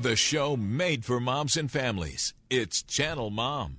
The show made for moms and families. It's Channel Mom.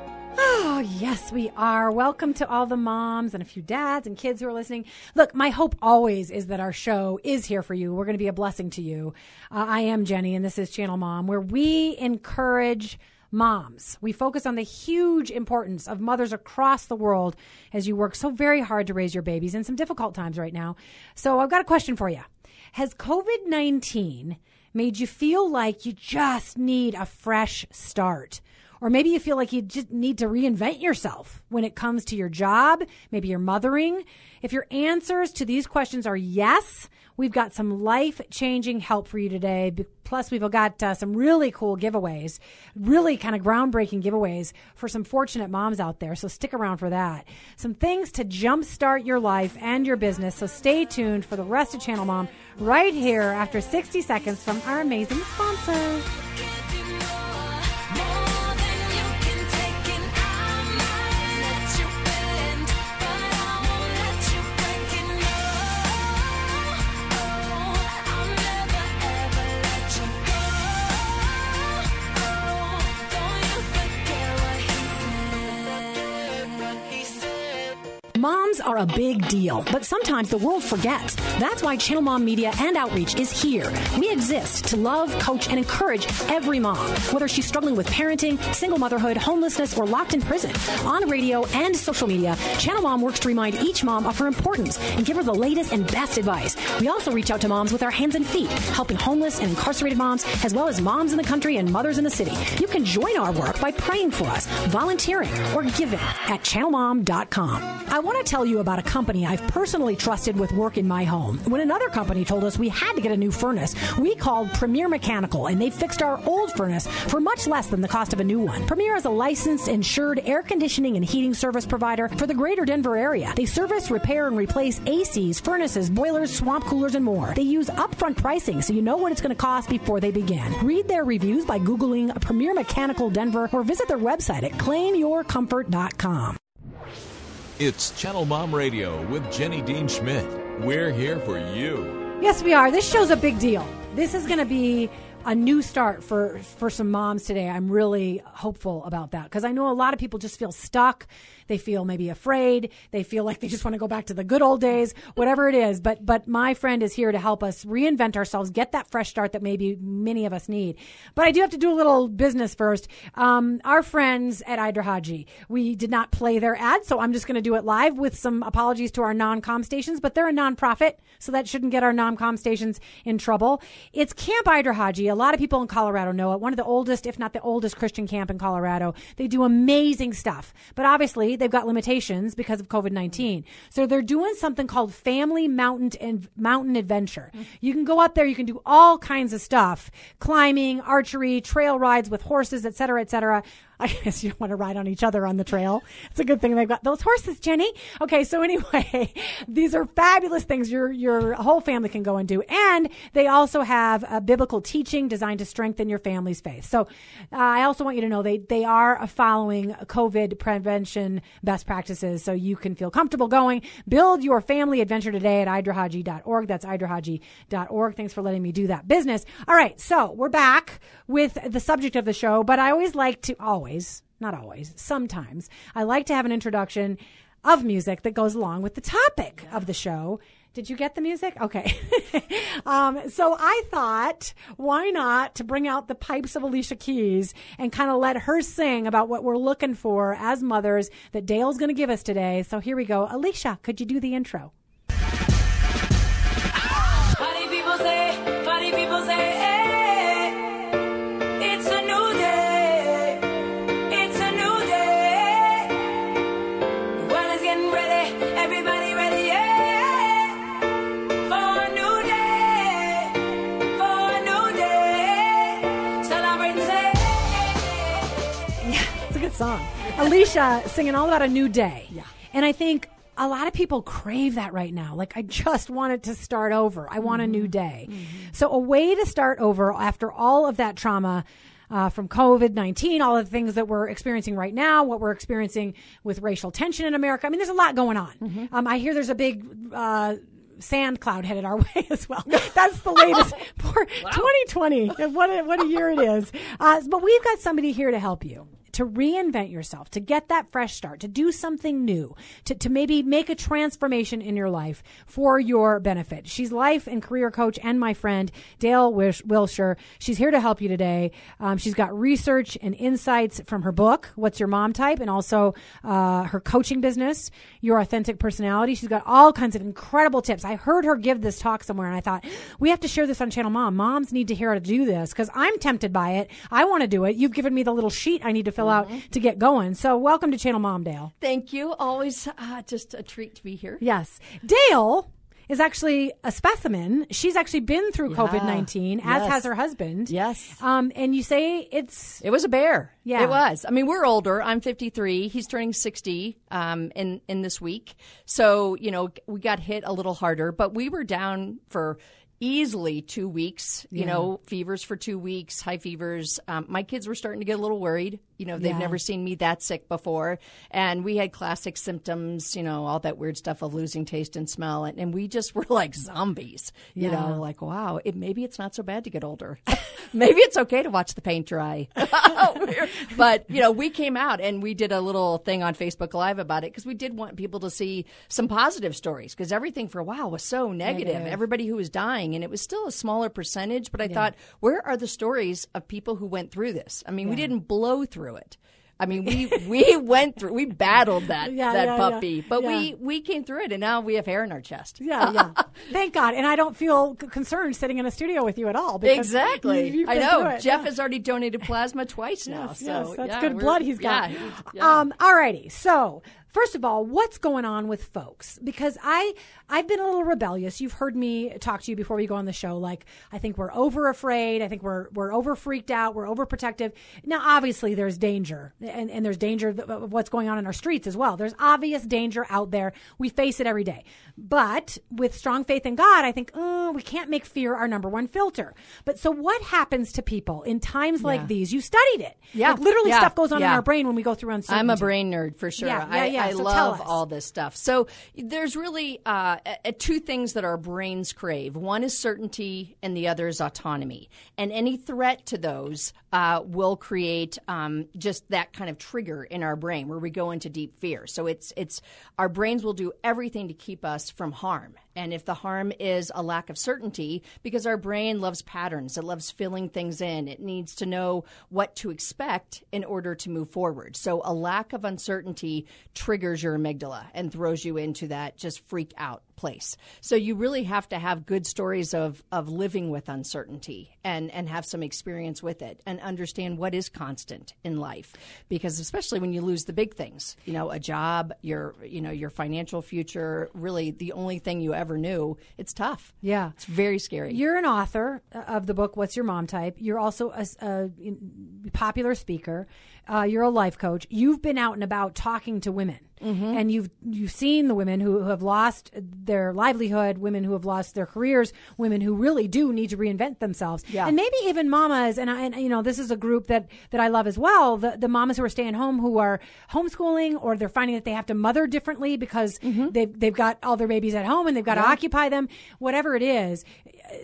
Oh, yes, we are. Welcome to all the moms and a few dads and kids who are listening. Look, my hope always is that our show is here for you. We're going to be a blessing to you. Uh, I am Jenny, and this is Channel Mom, where we encourage moms. We focus on the huge importance of mothers across the world as you work so very hard to raise your babies in some difficult times right now. So I've got a question for you. Has COVID 19 made you feel like you just need a fresh start? Or maybe you feel like you just need to reinvent yourself when it comes to your job, maybe your mothering. If your answers to these questions are yes, we've got some life changing help for you today. Plus, we've got uh, some really cool giveaways, really kind of groundbreaking giveaways for some fortunate moms out there. So stick around for that. Some things to jumpstart your life and your business. So stay tuned for the rest of Channel Mom right here after 60 seconds from our amazing sponsors. Moms are a big deal, but sometimes the world forgets. That's why Channel Mom Media and Outreach is here. We exist to love, coach, and encourage every mom, whether she's struggling with parenting, single motherhood, homelessness, or locked in prison. On radio and social media, Channel Mom works to remind each mom of her importance and give her the latest and best advice. We also reach out to moms with our hands and feet, helping homeless and incarcerated moms, as well as moms in the country and mothers in the city. You can join our work by praying for us, volunteering, or giving at channelmom.com. I want to tell you about a company I've personally trusted with work in my home. When another company told us we had to get a new furnace, we called Premier Mechanical and they fixed our old furnace for much less than the cost of a new one. Premier is a licensed, insured air conditioning and heating service provider for the greater Denver area. They service, repair, and replace ACs, furnaces, boilers, swamp coolers, and more. They use upfront pricing so you know what it's going to cost before they begin. Read their reviews by Googling Premier Mechanical Denver or visit their website at claimyourcomfort.com. It's Channel Mom Radio with Jenny Dean Schmidt. We're here for you. Yes, we are. This show's a big deal. This is going to be a new start for for some moms today. I'm really hopeful about that because I know a lot of people just feel stuck. They feel maybe afraid. They feel like they just want to go back to the good old days, whatever it is. But but my friend is here to help us reinvent ourselves, get that fresh start that maybe many of us need. But I do have to do a little business first. Um, our friends at Id-Ra-Ha-Je, we did not play their ad, so I'm just going to do it live with some apologies to our non-com stations. But they're a nonprofit, so that shouldn't get our non-com stations in trouble. It's Camp Id-Ra-Ha-Je. A lot of people in Colorado know it. One of the oldest, if not the oldest, Christian camp in Colorado. They do amazing stuff, but obviously they've got limitations because of COVID 19. Mm-hmm. So they're doing something called Family Mountain and Mountain Adventure. Mm-hmm. You can go out there, you can do all kinds of stuff climbing, archery, trail rides with horses, et cetera, et cetera. I guess you don't want to ride on each other on the trail. It's a good thing they've got those horses, Jenny. Okay, so anyway, these are fabulous things your your whole family can go and do, and they also have a biblical teaching designed to strengthen your family's faith. So, uh, I also want you to know they they are following COVID prevention best practices, so you can feel comfortable going. Build your family adventure today at idrahaje.org. That's idrahaje.org. Thanks for letting me do that business. All right, so we're back with the subject of the show, but I always like to always always, not always, sometimes, I like to have an introduction of music that goes along with the topic of the show. Did you get the music? Okay. um, so I thought, why not to bring out the pipes of Alicia Keys and kind of let her sing about what we're looking for as mothers that Dale's going to give us today. So here we go. Alicia, could you do the intro? Funny people say, funny people say, hey, song. Alicia singing all about a new day. Yeah. And I think a lot of people crave that right now. Like, I just want it to start over. I want a new day. So, a way to start over after all of that trauma. Uh, from COVID 19, all of the things that we're experiencing right now, what we're experiencing with racial tension in America. I mean, there's a lot going on. Um, I hear there's a big uh, sand cloud headed our way as well. That's the latest. Poor 2020. What a, what a year it is. Uh, but we've got somebody here to help you. To reinvent yourself, to get that fresh start, to do something new, to, to maybe make a transformation in your life for your benefit. She's life and career coach and my friend, Dale Wish- Wilshire. She's here to help you today. Um, she's got research and insights from her book, What's Your Mom Type, and also uh, her coaching business, Your Authentic Personality. She's got all kinds of incredible tips. I heard her give this talk somewhere, and I thought, we have to share this on Channel Mom. Moms need to hear how to do this because I'm tempted by it. I want to do it. You've given me the little sheet I need to fill out to get going. So, welcome to Channel Mom, Dale. Thank you. Always uh, just a treat to be here. Yes. Dale is actually a specimen. She's actually been through COVID 19, as Yes. has her husband. Yes. Um, and you say it's. It was a bear. Yeah. It was. I mean, we're older. I'm 53. He's turning 60 um, in in this week. So you know, we got hit a little harder, but we were down for easily two weeks. You know, fevers for two weeks, high fevers. Um, my kids were starting to get a little worried. You know, they've Yeah. never seen me that sick before, and we had classic symptoms. You know, all that weird stuff of losing taste and smell, and, and we just were like zombies. You Yeah. know, like wow, it, maybe it's not so bad to get older. maybe it's okay to watch the paint dry. but you know, we came out and we did a little thing on Facebook Live about it because we did want people to see some positive stories because everything for a while was so negative. Negative. Everybody who was dying, and it was still a smaller percentage. But I thought, where are the stories of people who went through this? I mean, we didn't blow through it. I mean, we we went through, we battled that Yeah, that yeah, puppy, yeah, but we we came through it, and now we have hair in our chest. Yeah, yeah. Thank God. And I don't feel concerned sitting in a studio with you at all. because Exactly. you- I know. Jeff has already donated plasma twice now. Yes, so yes, that's good blood he's got. Um, all righty. So, first of all, what's going on with folks? Because I I've been a little rebellious. You've heard me talk to you before we go on the show. Like I think we're over afraid. I think we're we're over freaked out. We're overprotective. Now, obviously, there's danger, and and there's danger of what's going on in our streets as well. There's obvious danger out there. We face it every day. But with strong faith in God, I think oh, we can't make fear our number one filter. But so, what happens to people in times like these? You studied it. Yeah. Like, literally, Yeah. stuff goes on in our brain when we go through uncertainty. I'm a brain nerd for sure. Yeah, yeah, yeah. I So love all this stuff. So there's really uh, uh, two things that our brains crave. One is certainty, and the other is autonomy. And any threat to those uh, will create um, just that kind of trigger in our brain where we go into deep fear. So it's it's our brains will do everything to keep us from harm. And if the harm is a lack of certainty, because our brain loves patterns, it loves filling things in, it needs to know what to expect in order to move forward. So a lack of uncertainty triggers your amygdala and throws you into that just freak out place. So you really have to have good stories of of living with uncertainty and and have some experience with it and understand what is constant in life because especially when you lose the big things, you know, a job, your you know, your financial future, really the only thing you ever knew, it's tough. Yeah. It's very scary. You're an author of the book "What's Your Mom Type." You're also a popular speaker. Uh, you're a life coach. You've been out and about talking to women, Mm-hmm. and you've you've seen the women who, who have lost their livelihood, women who have lost their careers, women who really do need to reinvent themselves, Yeah. and maybe even mamas. And, I, and you know, this is a group that that I love as well. The the mamas who are staying home, who are homeschooling, or they're finding that they have to mother differently because Mm-hmm. they've they've got all their babies at home and they've got to occupy them. Whatever it is,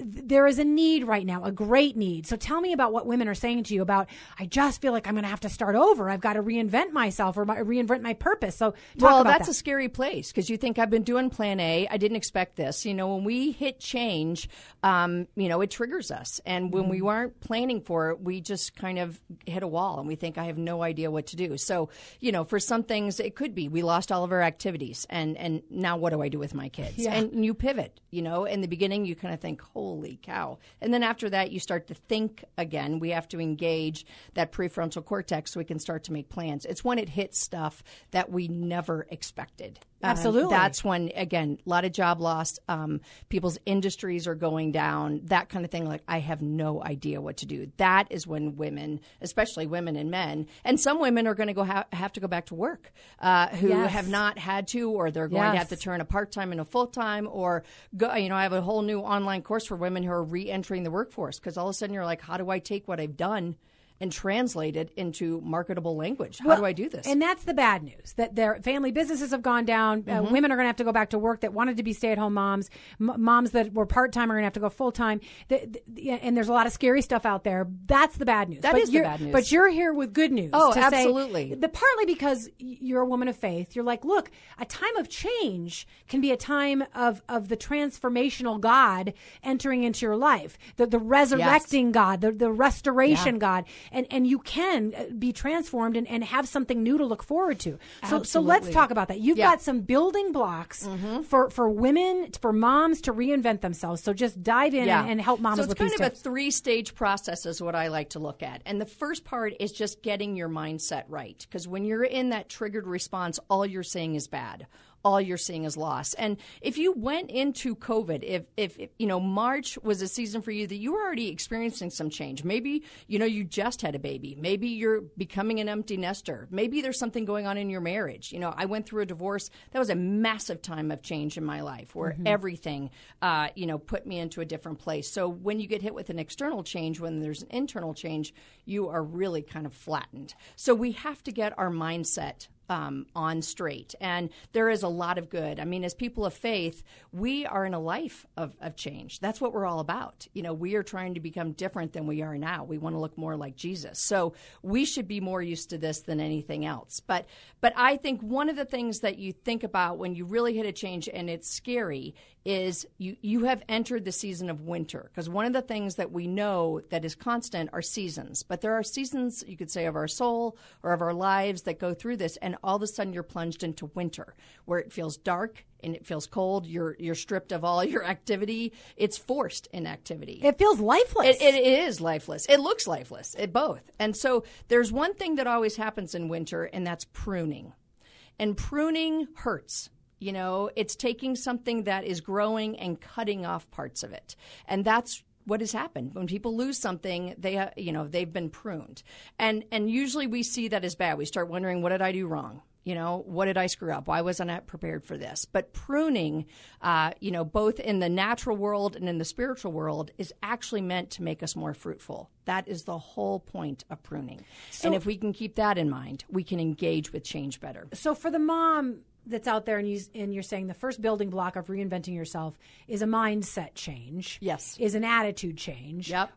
there is a need right now, a great need. So tell me about what women are saying to you about. I just feel like I'm going to have to start over. I've got to reinvent myself or my, reinvent my purpose. So well, that's that. a scary place because you think I've been doing Plan A. I didn't expect this. You know, when we hit change, um, you know, it triggers us, and when Mm-hmm. we weren't planning for it, we just kind of hit a wall, and we think I have no idea what to do. So, you know, for some things, it could be we lost all of our activities, and and now what do I do with my kids? Yeah. And you pivot. You know, in the beginning, you kind of think, "Holy cow!" And then after that, you start to think again. We have to engage that prefrontal cortex so we can start to make plans. It's when it hits stuff that we never expected Absolutely. that's when again a lot of job loss. Um, people's industries are going down. That kind of thing. Like I have no idea what to do. That is when women, especially women and men, and some women are going to go ha- have to go back to work uh, who Yes. have not had to, or they're going to have to turn a part time into a full time, or go. You know, I have a whole new online course for women who are re-entering the workforce because all of a sudden you're like, how do I take what I've done? And translate it into marketable language. How Well, do I do this? And that's the bad news that their family businesses have gone down. Uh, Mm-hmm. women are going to have to go back to work that wanted to be stay at home moms. M- moms that were part time are going to have to go full time. The, the, and there's a lot of scary stuff out there. That's the bad news. That but is the bad news. But you're here with good news. Oh, to say- absolutely. the partly because you're a woman of faith. You're like, look, a time of change can be a time of of the transformational God entering into your life, the the resurrecting God, the the restoration Yeah. God, and and you can uh, be transformed and, and have something new to look forward to. So so let's talk about that. You've Yeah. Mm-hmm. got some building blocks for for women, for moms to reinvent themselves. So just dive in and, and help moms so it's kind of tips. a three-stage process is what I like to look at. And the first part is just getting your mindset right because when you're in that triggered response, all you're saying is bad. All you're seeing is loss. And if you went into COVID, if, if, if, you know March was a season for you that you were already experiencing some change, maybe you know you just had a baby, maybe you're becoming an empty nester, maybe there's something going on in your marriage. You know, I went through a divorce. That was a massive time of change in my life where everything, uh, you know, put me into a different place. So when you get hit with an external change, when there's an internal change, you are really kind of flattened. So we have to get our mindset um, on straight. And there is a lot of good. I mean, as people of faith, we are in a life of, of change. That's what we're all about. You know, we are trying to become different than we are now. We want to look more like Jesus. So we should be more used to this than anything else. But but I think one of the things that you think about when you really hit a change and it's scary is you you have entered the season of winter because one of the things that we know that is constant are seasons but there are seasons you could say of our soul or of our lives that go through this and all of a sudden you're plunged into winter where it feels dark and it feels cold you're you're stripped of all your activity it's forced inactivity It feels lifeless. it, it is lifeless. It looks lifeless. It both. And so there's one thing that always happens in winter, and that's pruning. And pruning hurts. You know, it's taking something that is growing and cutting off parts of it. And that's what has happened. When people lose something they you know they've been pruned. And and usually we see that as bad. We start wondering what did i do wrong? You know what did i screw up? Why wasn't i prepared for this? But pruning uh, you know both in the natural world and in the spiritual world is actually meant to make us more fruitful. That is the whole point of pruning. And if we can keep that in mind we can engage with change better. So for the mom that's out there, and, you, and you're saying the first building block of reinventing yourself is a mindset change. Yes. is an attitude change. Yep.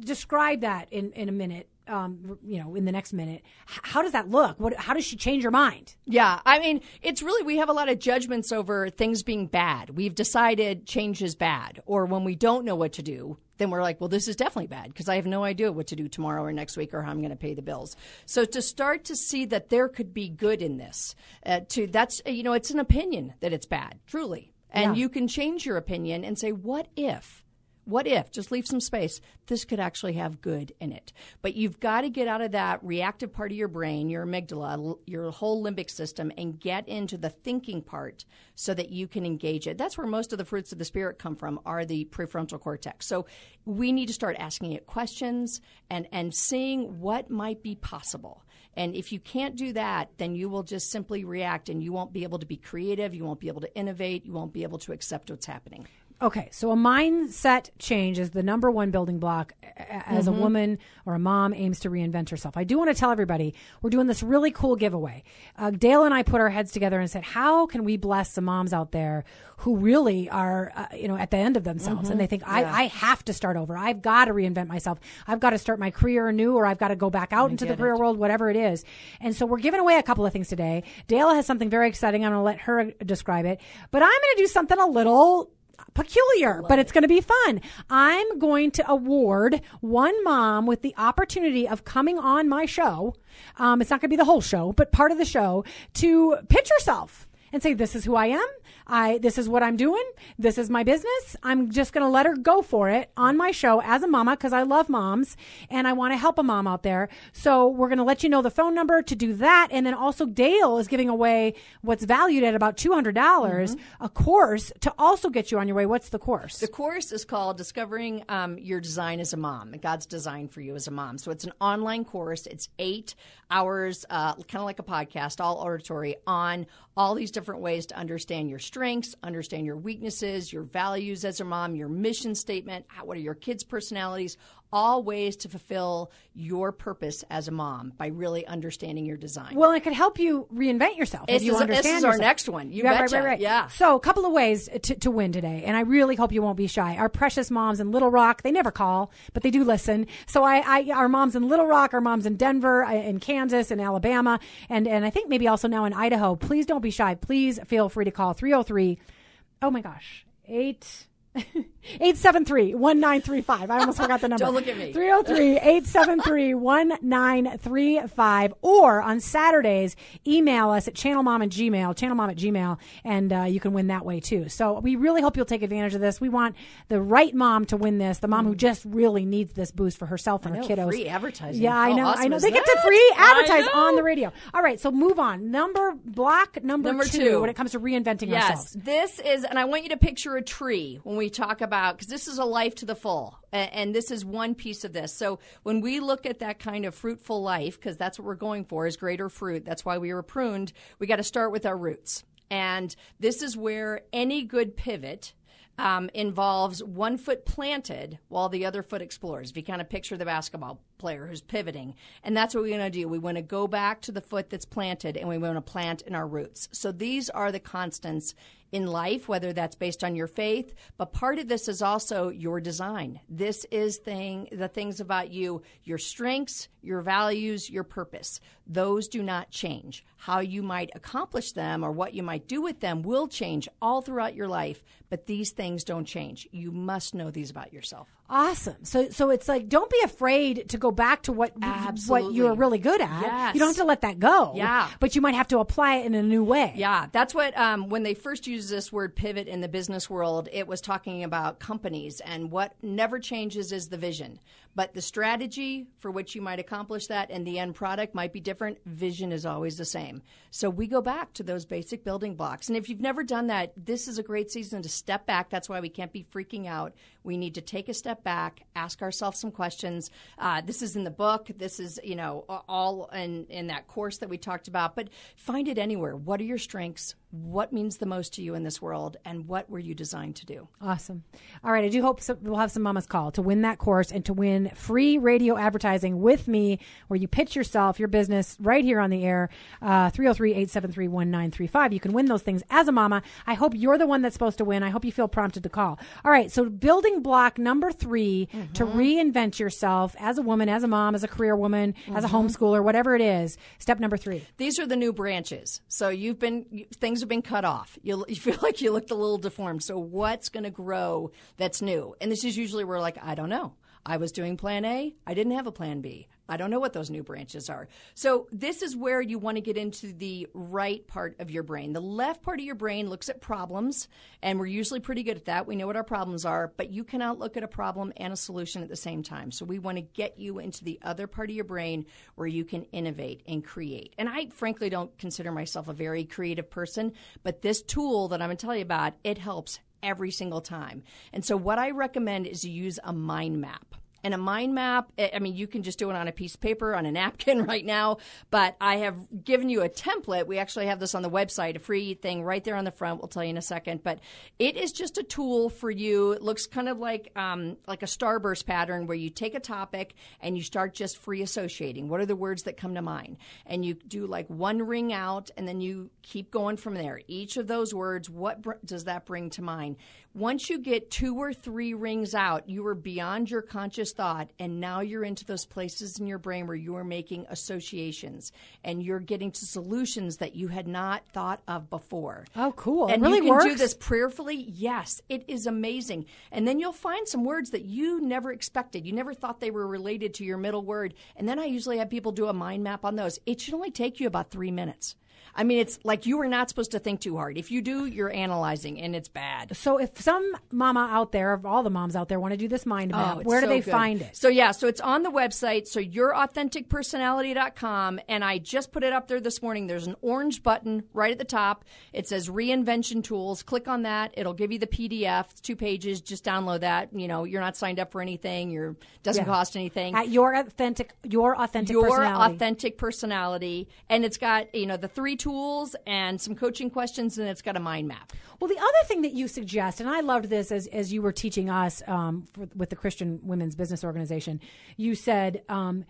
Describe that in in a minute. Um, you know, in the next minute, how does that look? What? How does she change her mind? Yeah, I mean, it's really we have a lot of judgments over things being bad. We've decided change is bad, or when we don't know what to do, then we're like, well, this is definitely bad because I have no idea what to do tomorrow or next week or how I'm going to pay the bills. So to start to see that there could be good in this, uh, to that's you know, it's an opinion that it's bad, truly, and Yeah. you can change your opinion and say, what if? What if, just leave some space, this could actually have good in it? But you've got to get out of that reactive part of your brain, your amygdala, your whole limbic system, and get into the thinking part so that you can engage it. That's where most of the fruits of the spirit come from, are the prefrontal cortex. So we need to start asking it questions and, and seeing what might be possible. And if you can't do that, then you will just simply react and you won't be able to be creative, you won't be able to innovate, you won't be able to accept what's happening. Okay, so a mindset change is the number one building block as Mm-hmm. a woman or a mom aims to reinvent herself. I do want to tell everybody we're doing this really cool giveaway. Uh, Dale and I put our heads together and said, "How can we bless the moms out there who really are, uh, you know, at the end of themselves Mm-hmm. and they think I, I have to start over. I've got to reinvent myself. I've got to start my career anew, or I've got to go back out into the career it. world, whatever it is." And so we're giving away a couple of things today. Dale has something very exciting. I'm going to let her describe it, but I'm going to do something a little peculiar, but it's going to be fun. I'm going to award one mom with the opportunity of coming on my show. Um, it's not going to be the whole show, but part of the show to pitch herself. and say, "This is who I am. I this is what I'm doing. This is my business. I'm just going to let her go for it on my show as a mama because I love moms and I want to help a mom out there. So we're going to let you know the phone number to do that, and then also Dale is giving away what's valued at about two hundred dollars a course to also get you on your way. What's the course? The course is called Discovering um, Your Design as a Mom, God's Design for You as a Mom. So it's an online course. It's eight hours, uh, kind of like a podcast, all auditory, on all these different ways to understand your strengths, understand your weaknesses, your values as a mom, your mission statement, how, what are your kids' personalities, all ways to fulfill your purpose as a mom by really understanding your design. Well, it could help you reinvent yourself This if you is- this understand is our yourself. next one. You yeah, right, betcha. right, right. Yeah. So, a couple of ways to, to win today, and I really hope you won't be shy. Our precious moms in Little Rock, they never call, but they do listen. So, I, I our moms in Little Rock, our moms in Denver, uh, in Kansas, in Alabama, and and I think maybe also now in Idaho. Please don't be shy. Please feel free to call 303. Oh my gosh, eight. 873-1935. I almost forgot the number. Don't look at me. 303-873-1935. Or on Saturdays, email us at channelmom at gmail, channelmom at gmail, and uh, you can win that way too. So we really hope you'll take advantage of this. We want the right mom to win this, the mom who just really needs this boost for herself and Mm. I her kiddos. free advertising. Yeah, I How know. I know. They get to free advertise on the radio. All right, so move on. Number block number, Number two, two. when it comes to reinventing Yes, ourselves. this is, and I want you to picture a tree when we talk about, because this is a life to the full, and, this is one piece of this. So when we look at that kind of fruitful life, because that's what we're going for, is greater fruit. That's why we were pruned. We got to start with our roots, and this is where any good pivot. Um, involves one foot planted while the other foot explores. If you kind of picture the basketball player who's pivoting, and that's what we want to do. We want to go back to the foot that's planted, and we want to plant in our roots. So these are the constants in life, whether that's based on your faith, but part of this is also your design. This is thing the things about you, your strengths, your values, your purpose. Those do not change. How you might accomplish them or what you might do with them will change all throughout your life, but these things don't change. You must know these about yourself. Awesome. So so it's like don't be afraid to go back to what what you're really good at. Yes. You don't have to let that go. Yeah. But you might have to apply it in a new way. Yeah, that's what um, when they first used this word pivot in the business world, it was talking about companies and what never changes is the vision. But the strategy for which you might accomplish that and the end product might be different. Vision is always the same. So we go back to those basic building blocks. And if you've never done that, this is a great season to step back. That's why we can't be freaking out. We need to take a step back, ask ourselves some questions. Uh, this is in the book. This is, you know, all in, in that course that we talked about. But find it anywhere. What are your strengths? What means the most to you in this world? And what were you designed to do? Awesome. All right. I do hope so, we'll have some mamas call to win that course and to win free radio advertising with me where you pitch yourself, your business right here on the air. Uh, 303 873 1935. You can win those things as a mama. I hope you're the one that's supposed to win. I hope you feel prompted to call. All right. So, building block number 3 to reinvent yourself as a woman, as a mom, as a career woman, as a homeschooler, whatever it is. Step number three. These are the new branches. So you've been things have been cut off. You, you feel like you looked a little deformed. So what's going to grow that's new? And this is usually where like I don't know. I was doing plan A. I didn't have a plan B. I don't know what those new branches are. So this is where you want to get into the right part of your brain. The left part of your brain looks at problems, and we're usually pretty good at that. We know what our problems are, but you cannot look at a problem and a solution at the same time. So we want to get you into the other part of your brain where you can innovate and create. And I frankly don't consider myself a very creative person, but this tool that I'm going to tell you about, it helps every single time. And so what I recommend is you use a mind map. And a mind map, I mean, you can just do it on a piece of paper, on a napkin right now, but I have given you a template. We actually have this on the website, a free thing right there on the front. We'll tell you in a second. But it is just a tool for you. It looks kind of like, um, like a starburst pattern where you take a topic and you start just free associating. What are the words that come to mind? And you do like one ring out and then you keep going from there. Each of those words, what br- does that bring to mind? Once you get two or three rings out, you are beyond your conscious thought, and now you're into those places in your brain where you are making associations and you're getting to solutions that you had not thought of before. Oh, cool. It And really you can do this prayerfully. Yes, it is amazing. And then you'll find some words that you never expected. You never thought they were related to your middle word. And then I usually have people do a mind map on those. It should only take you about three minutes. I mean, it's like you are not supposed to think too hard. If you do, you're analyzing, and it's bad. So if some mama out there, of all the moms out there, want to do this mind oh, map, Oh, where do they good. find it? So yeah, so it's on the website. So yourauthenticpersonality.com, and I just put it up there this morning. There's an orange button right at the top. It says Reinvention Tools. Click on that. It'll give you the PDF. It's two pages. Just download that. You know, you're not signed up for anything. You're doesn't Yeah. cost anything. At your authentic, your authentic your personality. authentic personality, and it's got you know the three tools and some coaching questions, and it's got a mind map. Well, the other thing that you suggest, and I loved this as, as you were teaching us um, for, with the Christian Women's Business Organization, you said um,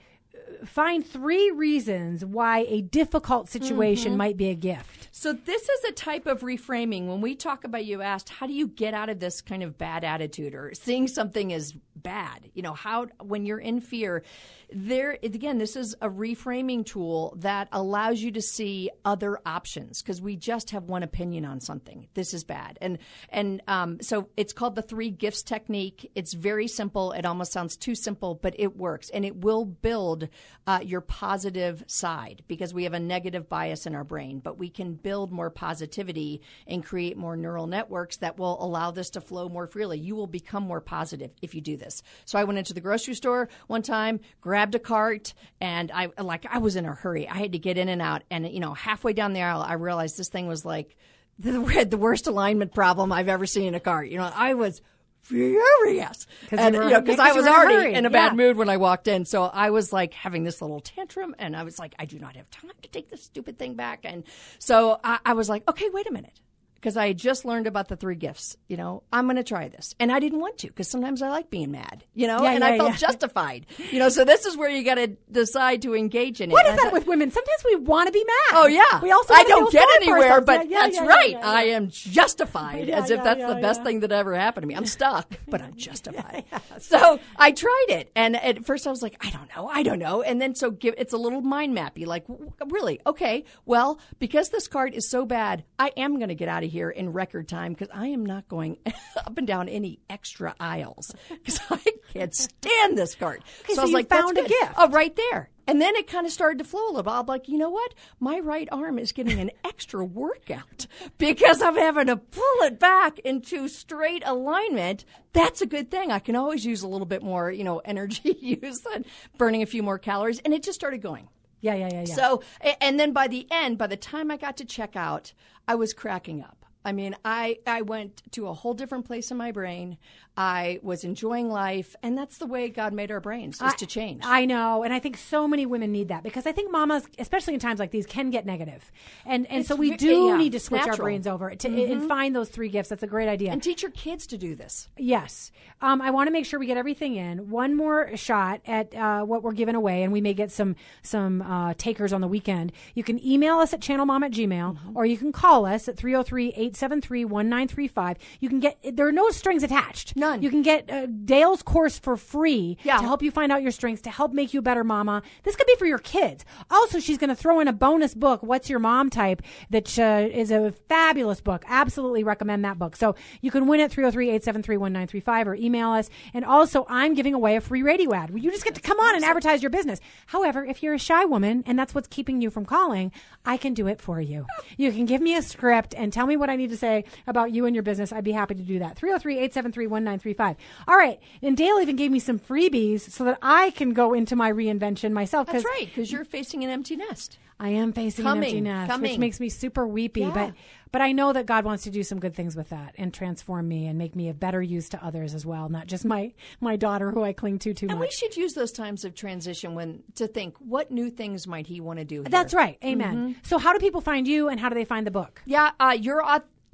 find three reasons why a difficult situation Mm-hmm. might be a gift. So this is a type of reframing. When we talk about you asked, how do you get out of this kind of bad attitude or seeing something as bad? You know, how when you're in fear, there again, this is a reframing tool that allows you to see other options because we just have one opinion on something. This is bad, and and um, so it's called the three gifts technique. It's very simple. It almost sounds too simple, but it works, and it will build uh, your positive side because we have a negative bias in our brain, but we can build more positivity and create more neural networks that will allow this to flow more freely. You will become more positive if you do this. So I went into the grocery store one time, grabbed a cart, and I like I was in a hurry. I had to get in and out, and you know, halfway down the aisle, I realized this thing was like the, the worst alignment problem I've ever seen in a cart. You know, I was furious, and you know, because I was in already hurry. in a bad Yeah. mood when I walked in. So I was like having this little tantrum, and I was like, I do not have time to take this stupid thing back. And so I, I was like, okay, wait a minute. Because I had just learned about the three gifts, you know, I'm going to try this, and I didn't want to because sometimes I like being mad, you know, Yeah, and yeah, I felt yeah. justified, you know. So this is where you got to decide to engage in it. What is I that thought- with women? Sometimes we want to be mad. Oh yeah, we also I don't get anywhere, but that's right. I am justified as if that's the best thing that ever happened to me. I'm stuck, but I'm justified. So I tried it, and at first I was like, I don't know, I don't know, and then so give it's a little mind mappy. Like, really? Okay, well, because this card is so bad, I am going to get out of here in record time because I am not going up and down any extra aisles because I can't stand this card. so I was like, found a gift. Oh, right there. And then it kind of started to flow a little bit. I'm like, you know what? My right arm is getting an extra workout because I'm having to pull it back into straight alignment. That's a good thing. I can always use a little bit more, you know, energy use and burning a few more calories. And it just started going. Yeah, yeah, yeah, yeah. So, and then by the end, by the time I got to check out, I was cracking up. I mean, I, I went to a whole different place in my brain. I was enjoying life, and that's the way God made our brains, is to change. I know, and I think so many women need that because I think mamas, especially in times like these, can get negative, and and It's so we do yeah, need to switch our natural. Mm-hmm. brains over to and find those three gifts. That's a great idea. and teach your kids to do this. Yes. Um, I want to make sure we get everything in. One more shot at uh, what we're giving away, and we may get some some uh, takers on the weekend. You can email us at channelmom at gmail, Mm-hmm. or you can call us at 303 873 1935. You can get, there are no strings attached. None. You can get uh, Dale's course for free Yeah. to help you find out your strengths, to help make you a better mama. This could be for your kids. Also, she's going to throw in a bonus book, What's Your Mom Type, that uh, is a fabulous book. Absolutely recommend that book. So you can win at 303 873 1935 or email us. And also, I'm giving away a free radio ad. You just get to come on and advertise your business. However, if you're a shy woman and that's what's keeping you from calling, I can do it for you. You can give me a script and tell me what I need to say about you and your business. I'd be happy to do that. 303 873 1935. All right. And Dale even gave me some freebies so that I can go into my reinvention myself. That's right, because you're facing an empty nest. I am facing an empty Coming, nest, which makes me super weepy. Yeah. But but I know that God wants to do some good things with that and transform me and make me of better use to others as well, not just my my daughter who I cling to too much. And we should use those times of transition when to think what new things might He want to do. Here? That's right. Amen. Mm-hmm. So how do people find you and how do they find the book? Yeah, uh, your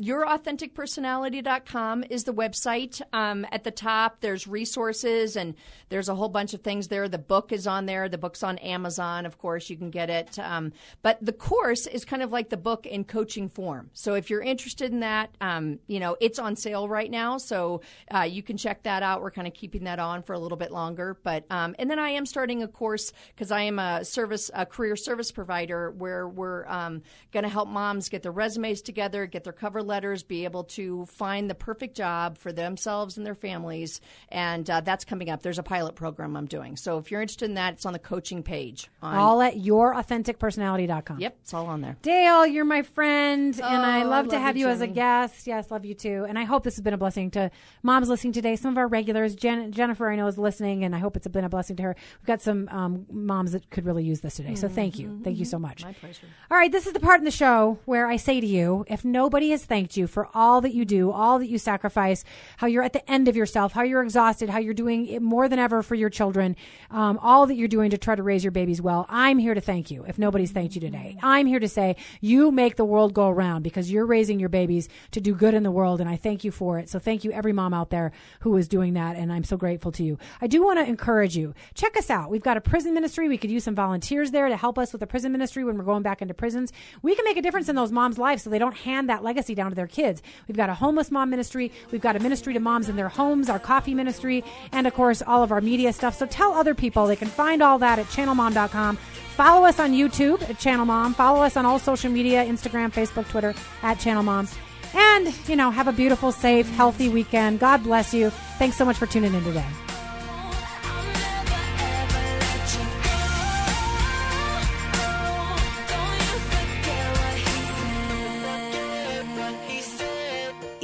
yourauthenticpersonality.com is the website. Um, at the top, there's resources and there's a whole bunch of things there. The book is on there. The book's on Amazon, of course. You can get it. Um, but the course is kind of like the book in coaching form. So if you're interested in that, um, you know, it's on sale right now. So uh, you can check that out. We're kind of keeping that on for a little bit longer. But um, and then I am starting a course because I am a service, a career service provider where we're um, going to help moms get their resumes together, get their cover letters, be able to find the perfect job for themselves and their families. And uh, that's coming up. There's a pilot program I'm doing. So if you're interested in that, it's on the coaching page. On, All at yourauthenticpersonality.com. Yep, it's all on there. Dale, you're my friend, and I Oh, love I to have you, you as a guest. Yes, love you too. And I hope this has been a blessing to moms listening today. Some of our regulars, Jen, Jennifer, I know is listening, and I hope it's been a blessing to her. We've got some um, moms that could really use this today. So thank you, thank you so much. Mm-hmm. My pleasure. All right, this is the part in the show where I say to you, if nobody has thanked you for all that you do, all that you sacrifice, how you're at the end of yourself, how you're exhausted, how you're doing it more than ever for your children, um, all that you're doing to try to raise your babies well, I'm here to thank you. If nobody's thanked you today, I'm here to say you make the world go around because you're raising your babies to do good in the world, and I thank you for it. So thank you, every mom out there who is doing that, and I'm so grateful to you. I do want to encourage you. Check us out. We've got a prison ministry. We could use some volunteers there to help us with the prison ministry when we're going back into prisons. We can make a difference in those moms' lives so they don't hand that legacy down to their kids. We've got a homeless mom ministry. We've got a ministry to moms in their homes, our coffee ministry, and of course, all of our media stuff. So tell other people. They can find all that at channelmom.com. Follow us on YouTube at Channel Mom. Follow us on all social media Instagram, Facebook, Twitter at Channel Mom. And, you know, have a beautiful, safe, healthy weekend. God bless you. Thanks so much for tuning in today.